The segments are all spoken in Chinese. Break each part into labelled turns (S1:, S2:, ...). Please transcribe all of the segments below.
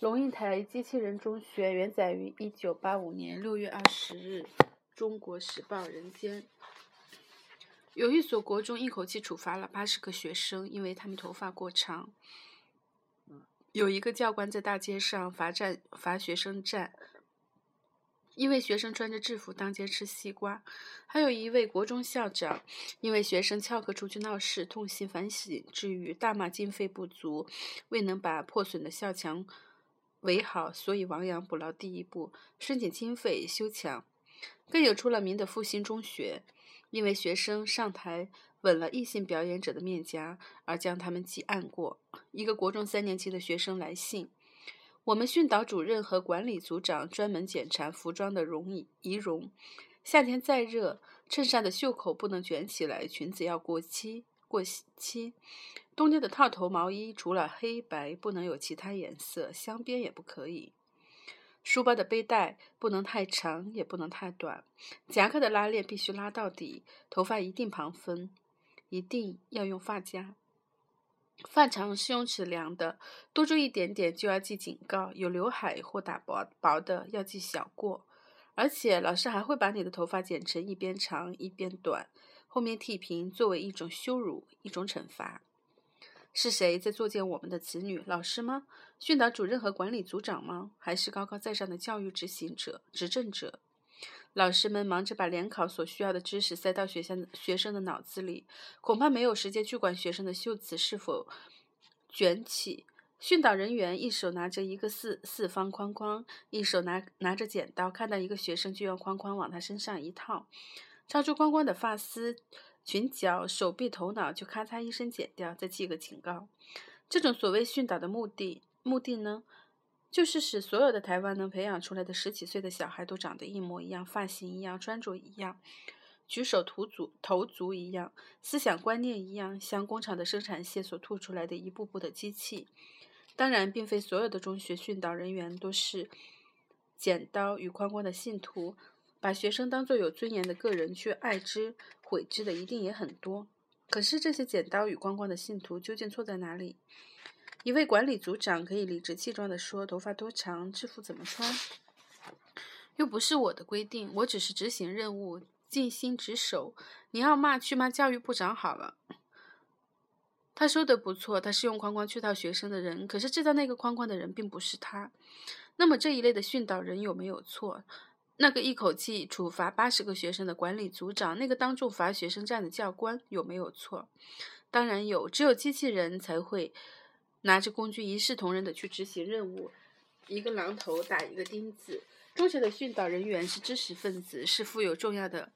S1: 龙应台机器人中学原载于一九八五年六月二十日，《中国时报》人间。有一所国中一口气处罚了八十个学生，因为他们头发过长。有一个教官在大街上罚站罚学生站，因为学生穿着制服当街吃西瓜。还有一位国中校长，因为学生翘课出去闹事，痛心反省之余，大骂经费不足，未能把破损的校墙。为好，所以亡羊补牢第一步，申请经费修墙。更有出了名的复兴中学，因为学生上台吻了异性表演者的面颊，而将他们记案过。一个国中三年级的学生来信，我们训导主任和管理组长专门检查服装的容仪仪容。夏天再热，衬衫的袖口不能卷起来，裙子要过膝。过膝，冬天的套头毛衣除了黑白不能有其他颜色，镶边也不可以。书包的背带不能太长，也不能太短。夹克的拉链必须拉到底。头发一定旁分，一定要用发夹。发长是用尺量的，多出一点点就要记警告。有刘海或打薄薄的要记小过。而且老师还会把你的头发剪成一边长一边短。后面剃平，作为一种羞辱，一种惩罚。是谁在作践我们的子女？老师吗？训导主任和管理组长吗？还是高高在上的教育执行者、执政者？老师们忙着把联考所需要的知识塞到学校学生的脑子里，恐怕没有时间去管学生的袖子是否卷起。训导人员一手拿着一个四四方框框，一手拿拿着剪刀，看到一个学生就用框框往他身上一套。超出光光的发丝、裙角、手臂、头脑就咔嚓一声剪掉，再记个警告。这种所谓训导的目的，目的呢，就是使所有的台湾能培养出来的十几岁的小孩都长得一模一样，发型一样，穿着一样，举手投足投足一样，思想观念一样，像工厂的生产线所吐出来的一步步的机器。当然，并非所有的中学训导人员都是剪刀与框框的信徒。把学生当作有尊严的个人去爱之毁之的，一定也很多。可是这些剪刀与光光的信徒究竟错在哪里？一位管理组长可以理直气壮地说：“头发多长，制服怎么穿，又不是我的规定，我只是执行任务，尽心职守。你要骂，去骂教育部长好了。”他说的不错，他是用框框去套学生的人，可是制造那个框框的人并不是他。那么这一类的训导人有没有错？那个一口气处罚八十个学生的管理组长，那个当众罚学生站的教官有没有错？当然有，只有机器人才会拿着工具一视同仁的去执行任务，一个榔头打一个钉子。中学的训导人员是知识分子，是负有重要的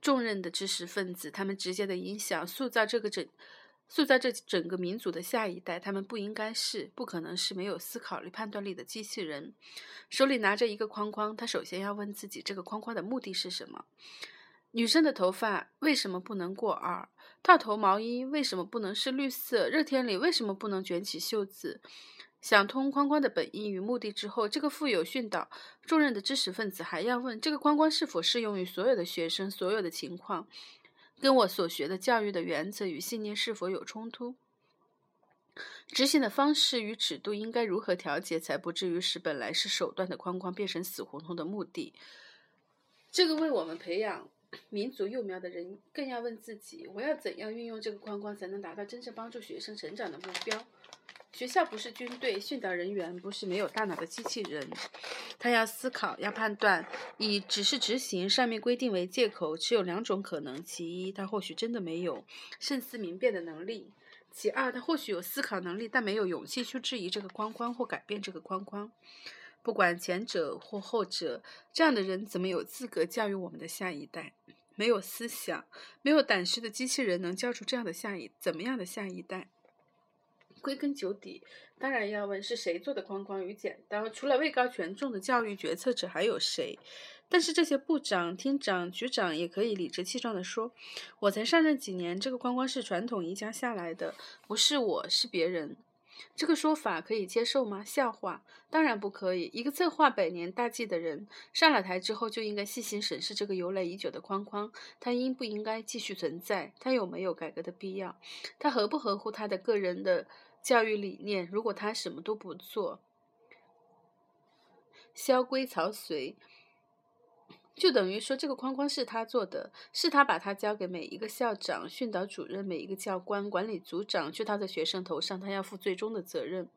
S1: 重任的知识分子，他们直接的影响塑造这个整。塑造这整个民族的下一代，他们不应该是、不可能是没有思考力、判断力的机器人。手里拿着一个框框，他首先要问自己：这个框框的目的是什么？女生的头发为什么不能过耳？套头毛衣为什么不能是绿色？热天里为什么不能卷起袖子？想通框框的本意与目的之后，这个富有训导重任的知识分子还要问：这个框框是否适用于所有的学生、所有的情况？跟我所学的教育的原则与信念是否有冲突？执行的方式与尺度应该如何调节，才不至于使本来是手段的框框变成死胡同的目的？这个为我们培养民族幼苗的人，更要问自己：我要怎样运用这个框框，才能达到真正帮助学生成长的目标？学校不是军队，训导人员不是没有大脑的机器人，他要思考，要判断。以只是执行上面规定为借口，只有两种可能：其一，他或许真的没有慎思明辨的能力；其二，他或许有思考能力，但没有勇气去质疑这个框框或改变这个框框。不管前者或后者，这样的人怎么有资格教育我们的下一代？没有思想、没有胆识的机器人能教出这样的下一怎么样的下一代？归根究底，当然要问是谁做的框框与剪刀。除了位高权重的教育决策者，还有谁？但是这些部长、厅长、局长也可以理直气壮地说：“我才上任几年，这个框框是传统移家下来的，不是我，是别人。”这个说法可以接受吗？笑话，当然不可以。一个策划百年大计的人上了台之后，就应该细心审视这个由来已久的框框，它应不应该继续存在？它有没有改革的必要？它合不合乎他的个人的？教育理念，如果他什么都不做，萧规曹随。就等于说，这个框框是他做的，是他把它交给每一个校长、训导主任、每一个教官、管理组长，去他的学生头上，他要负最终的责任。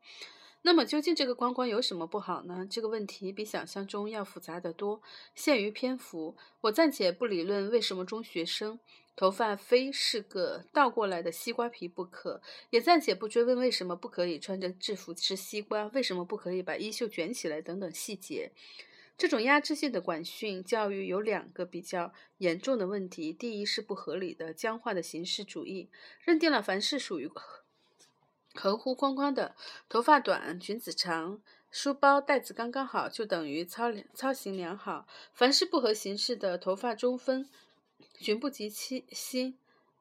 S1: 那么，究竟这个框框有什么不好呢？这个问题比想象中要复杂得多。限于篇幅，我暂且不理论为什么中学生头发非是个倒过来的西瓜皮不可，也暂且不追问为什么不可以穿着制服吃西瓜，为什么不可以把衣袖卷起来等等细节。这种压制性的管训教育有两个比较严重的问题：第一是不合理的僵化的形式主义，认定了凡是属于合乎框框的，头发短、裙子长、书包袋子刚刚好，就等于操操行良好；凡是不合形式的，头发中分、寻不及膝膝。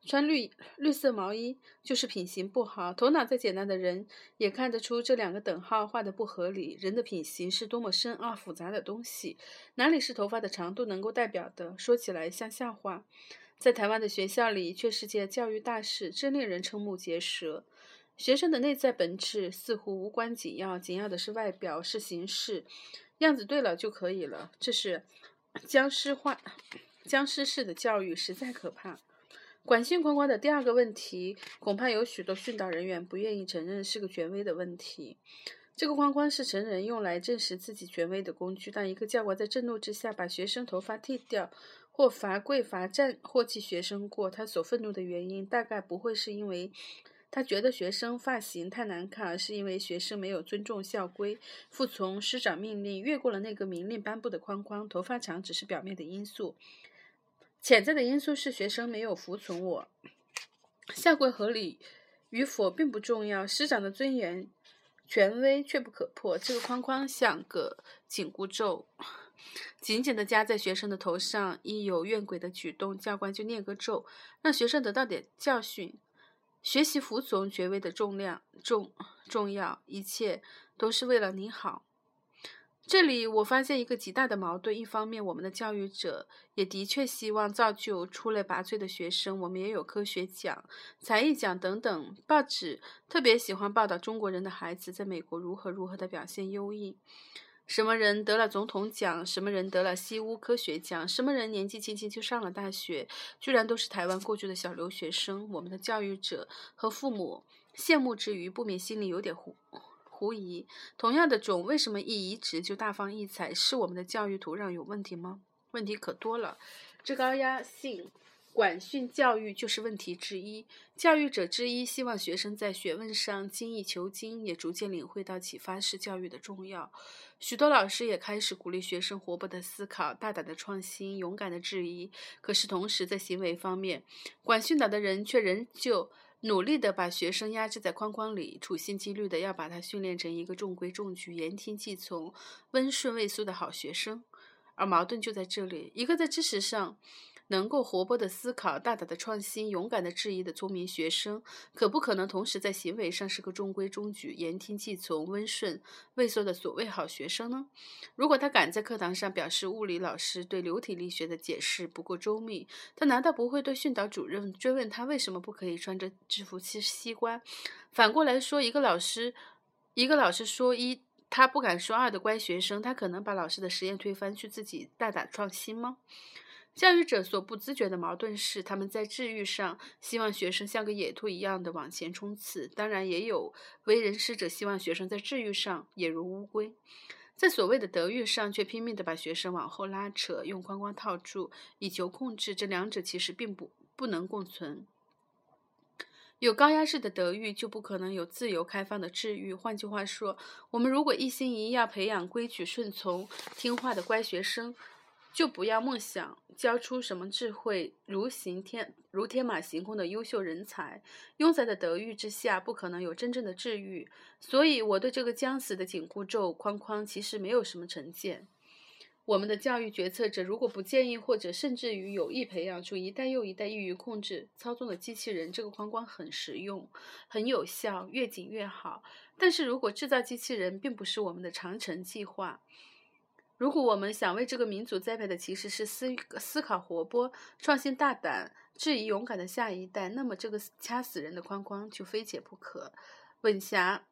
S1: 穿绿绿色毛衣就是品行不好。头脑再简单的人也看得出这两个等号画的不合理。人的品行是多么深奥复杂的东西，哪里是头发的长度能够代表的？说起来像笑话，在台湾的学校里却是件教育大事，真令人瞠目结舌。学生的内在本质似乎无关紧要，紧要的是外表，是形式，样子对了就可以了。这是僵尸化、僵尸式的教育，实在可怕。管训框框的第二个问题，恐怕有许多训导人员不愿意承认是个权威的问题。这个框框是成人用来证实自己权威的工具。当一个教官在震怒之下把学生头发剃掉，或罚跪、罚站，或记学生过，他所愤怒的原因，大概不会是因为他觉得学生发型太难看，而是因为学生没有尊重校规，服从师长命令，越过了那个明令颁布的框框。头发长只是表面的因素。潜在的因素是学生没有服从我，校规合理与否并不重要，师长的尊严、权威却不可破。这个框框像个紧箍咒，紧紧地夹在学生的头上。一有怨鬼的举动，教官就念个咒，让学生得到点教训。学习服从权威的重量重重要，一切都是为了你好。这里我发现一个极大的矛盾：一方面，我们的教育者也的确希望造就出类拔萃的学生，我们也有科学奖、才艺奖等等。报纸特别喜欢报道中国人的孩子在美国如何如何的表现优异，什么人得了总统奖，什么人得了西屋科学奖，什么人年纪轻轻就上了大学，居然都是台湾过去的小留学生。我们的教育者和父母羡慕之余，不免心里有点糊。狐疑，同样的种，为什么一移植就大放异彩？是我们的教育土壤有问题吗？问题可多了，这高压性管训教育就是问题之一。教育者之一希望学生在学问上精益求精，也逐渐领会到启发式教育的重要。许多老师也开始鼓励学生活泼的思考、大胆的创新、勇敢的质疑。可是同时，在行为方面，管训导的人却仍旧。努力的把学生压制在框框里，处心积虑的要把他训练成一个中规中矩、言听计从、温顺畏缩的好学生，而矛盾就在这里：一个在知识上。能够活泼的思考、大胆的创新、勇敢的质疑的聪明学生，可不可能同时在行为上是个中规中矩、言听计从、温顺畏缩的所谓好学生呢？如果他敢在课堂上表示物理老师对流体力学的解释不够周密，他难道不会对训导主任追问他为什么不可以穿着制服吃西瓜？反过来说，一个老师，一个老师说一，他不敢说二的乖学生，他可能把老师的实验推翻，去自己大胆创新吗？教育者所不自觉的矛盾是，他们在治愈上希望学生像个野兔一样的往前冲刺；当然，也有为人师者希望学生在治愈上也如乌龟，在所谓的德育上却拼命的把学生往后拉扯，用框框套住，以求控制。这两者其实并不不能共存。有高压式的德育，就不可能有自由开放的治愈。换句话说，我们如果一心一意要培养规矩顺从、听话的乖学生，就不要梦想教出什么智慧如行天如天马行空的优秀人才。庸才的德育之下，不可能有真正的治愈。所以，我对这个将死的紧箍咒框框其实没有什么成见。我们的教育决策者如果不建议，或者甚至于有意培养出一代又一代易于控制、操纵的机器人，这个框框很实用、很有效，越紧越好。但是如果制造机器人并不是我们的长城计划，如果我们想为这个民族栽培的其实是思思考活泼、创新大胆、质疑勇敢的下一代，那么这个掐死人的框框就非解不可。稳霞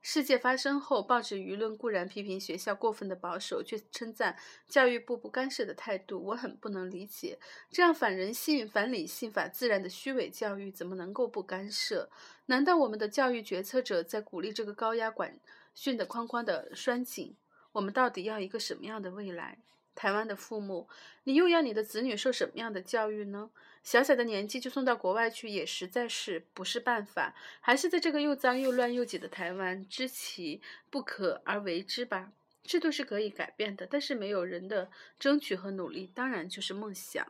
S1: 事件发生后，报纸舆论固然批评学校过分的保守，却称赞教育部不干涉的态度。我很不能理解，这样反人性、反理性、反自然的虚伪教育，怎么能够不干涉？难道我们的教育决策者在鼓励这个高压管训的框框的拴紧？我们到底要一个什么样的未来？台湾的父母，你又要你的子女受什么样的教育呢？小小的年纪就送到国外去，也实在是不是办法。还是在这个又脏又乱又挤的台湾，知其不可而为之吧。制度是可以改变的，但是没有人的争取和努力，当然就是梦想。